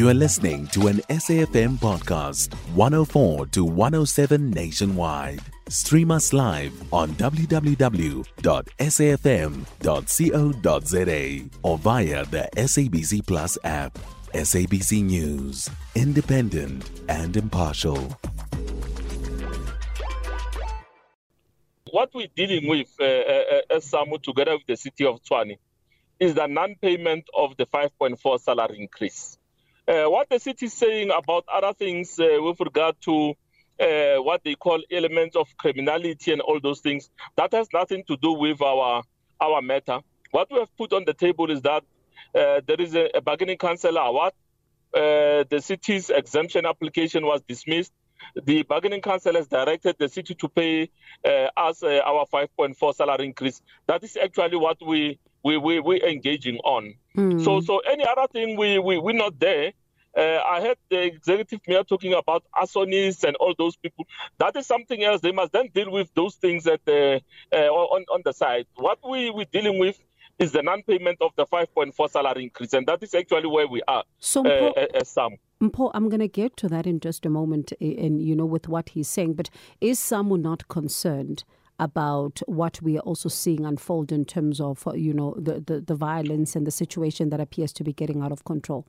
You are listening to an SAFM podcast, 104 to 107 nationwide. Stream us live on www.safm.co.za or via the SABC Plus app. SABC News, independent and impartial. What we're dealing with uh, uh, as SAMWU together with the city of Tshwane is the non-payment of the 5.4 salary increase. Uh, what the city is saying about other things uh, with regard to uh, what they call elements of criminality and all those things, that has nothing to do with our our matter. What we have put on the table is that uh, there is a, a bargaining council award. Uh, the city's exemption application was dismissed. The bargaining council has directed the city to pay uh, us our 5.4 salary increase. That is actually what we we we we engaging on. Mm. So so any other thing we we we're not there. Uh, I heard the executive mayor talking about arsonists and all those people. That is something else. They must then deal with those things at the, uh, on, on the side. What we, we're dealing with is the non-payment of the 5.4 salary increase, and that is actually where we are. So, uh. Mpho, I'm going to get to that in just a moment, and you know, with what he's saying. But is SAMWU not concerned about what we are also seeing unfold in terms of, you know, the, the, the violence and the situation that appears to be getting out of control?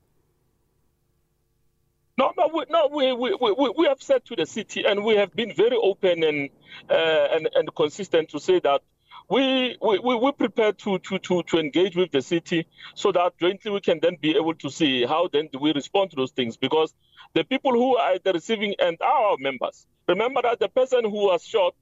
No, no, we, no. We, we, we, we have said to the city, and we have been very open and uh, and and consistent to say that we we we prepare to, to to to engage with the city so that jointly we can then be able to see how then do we respond to those things because the people who are at the receiving end are our members. Remember that the person who was shot.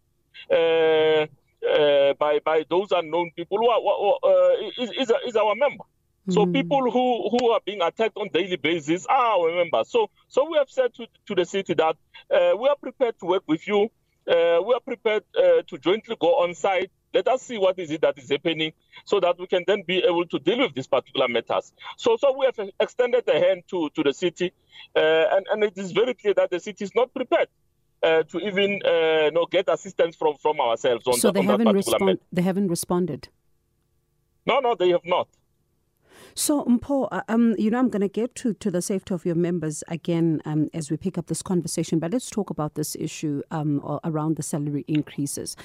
Uh, uh, by by those unknown people who are, uh, is, is, is our member. So mm. people who, who are being attacked on daily basis are our members. So so we have said to, to the city that uh, we are prepared to work with you. Uh, we are prepared uh, to jointly go on site. Let us see what is it that is happening, so that we can then be able to deal with these particular matters. So so we have extended a hand to, to the city, uh, and and it is very clear that the city is not prepared. Uh, to even uh, you know, get assistance from, from ourselves on, so the, they on haven't that respond- They haven't responded. No, no, they have not. So, Mpho, uh, um, you know, I'm going to get to, to the safety of your members again um, as we pick up this conversation, but let's talk about this issue um, around the salary increases.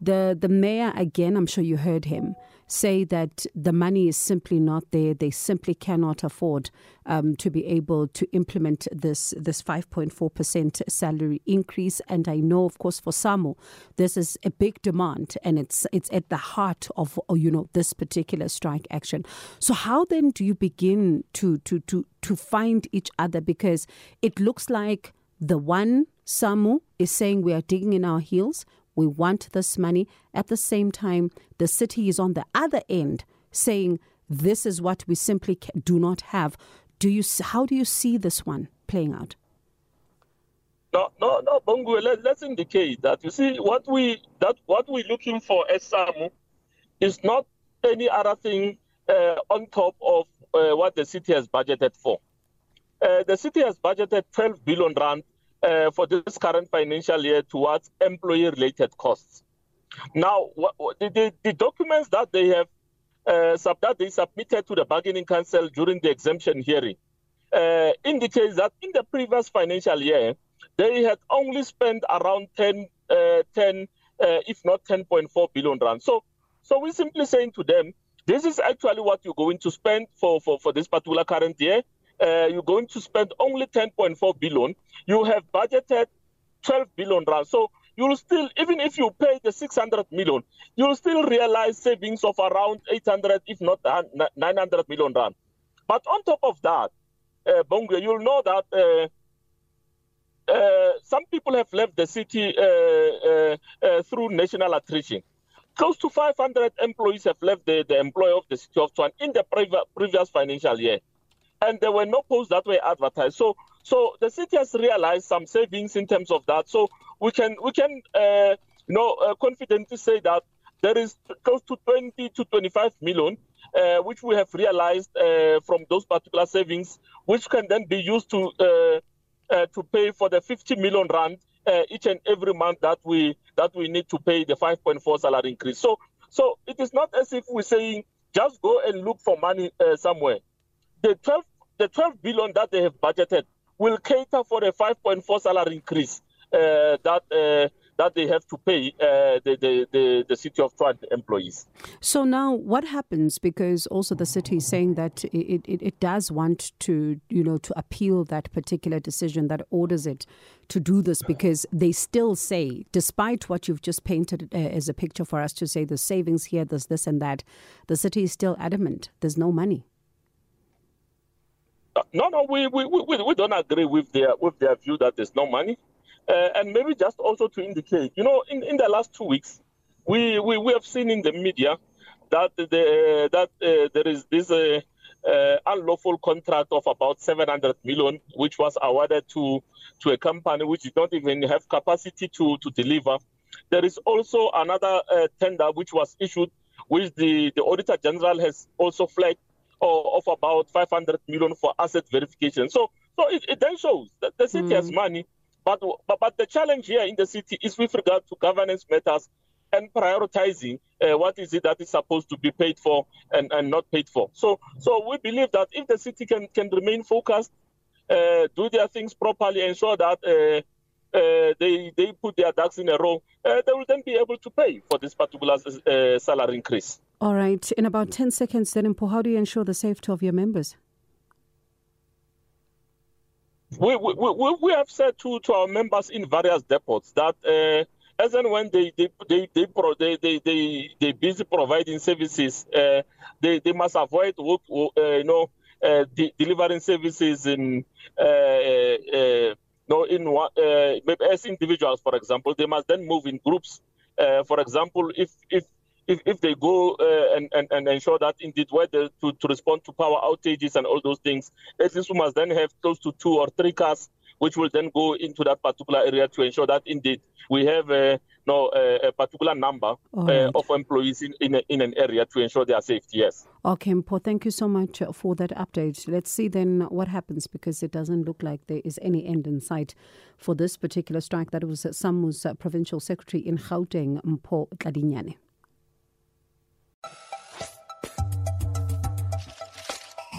The the mayor again, I'm sure you heard him say that the money is simply not there. They simply cannot afford um, to be able to implement this this 5.4 percent salary increase. And I know, of course, for SAMWU, this is a big demand, and it's it's at the heart of you know this particular strike action. So how then do you begin to to to to find each other? Because it looks like the one SAMWU is saying we are digging in our heels. We want this money. At the same time, the city is on the other end saying this is what we simply do not have. Do you? How do you see this one playing out? No, no, no, Bongo. Let, us indicate that you see what we that what we're looking for as SAMWU is not any other thing uh, on top of uh, what the city has budgeted for. Uh, the city has budgeted 12 billion rand uh, for this current financial year towards employee related costs. Now, the, the, the, documents that they have uh, sub, that they submitted to the bargaining council during the exemption hearing uh, indicates that in the previous financial year, they had only spent around 10, uh, 10 uh, if not 10.4 billion rand. So, so we're simply saying to them, this is actually what you're going to spend for, for, for this particular current year uh, you're going to spend only 10.4 billion. You have budgeted 12 billion rand. So you'll still, even if you pay the 600 million, you'll still realize savings of around 800, if not 900 million rand. But on top of that, uh, you'll know that uh, uh, some people have left the city uh, uh, uh, through national attrition. Close to 500 employees have left the, the employer of the city of Tshwane in the previous financial year and there were no posts that were advertised. So, so the city has realized some savings in terms of that. So we can we can uh, you know uh, confidently say that there is close to 20 to 25 million, uh, which we have realized uh, from those particular savings, which can then be used to uh, uh, to pay for the 50 million rand each and every month that we that we need to pay the 5.4 salary increase. So, so it is not as if we're saying just go and look for money somewhere. The 12 the 12 billion that they have budgeted will cater for the 5.4 salary increase uh, that uh, that they have to pay uh, the, the, the, the, city of Tshwane employees. So now what happens? Because also the city is saying that it, it, it does want to, you know, to appeal that particular decision that orders it to do this because they still say, despite what you've just painted uh, as a picture for us to say the savings here, there's this and that, the city is still adamant there's no money. No, no, we, we, we, we don't agree with their with their view that there's no money. Uh, and maybe just also to indicate, you know, in, in the last two weeks, we, we, we have seen in the media that the, uh, that uh, there is this uh, uh, unlawful contract of about 700 million, which was awarded to to a company which did not even have capacity to to deliver. There is also another uh, tender which was issued, which the, the Auditor General has also flagged of about 500 million for asset verification. So so it, it then shows that the city mm. has money but, but, but the challenge here in the city is with regard to governance matters and prioritizing uh, what is it that is supposed to be paid for and, and not paid for. So, so we believe that if the city can, can remain focused, uh, do their things properly, ensure that uh, uh they, they put their ducks in a row, uh, they will then be able to pay for this particular uh, salary increase. All right. In about 10 seconds, then, Mpho, how do you ensure the safety of your members? we, we, we we have said to, to our members in various depots that uh, as and when they they they they pro, they, they, they, they busy providing services, uh, they, they must avoid work, uh, you know uh, de- delivering services in uh, uh, no in uh, as individuals, for example, they must then move in groups. for example, if if if, if they go uh, and, and, and ensure that indeed whether to, to respond to power outages and all those things, at least we must then have close to two or three cars which will then go into that particular area to ensure that indeed we have a, no, a, a particular number right. uh, of employees in, in, a, in, an area to ensure their safety. Yes. Okay, Mpho, thank you so much for that update. Let's see then what happens because it doesn't look like there is any end in sight for this particular strike. That was SAMWU's uh, provincial secretary in Gauteng, Mpho Tladinyane.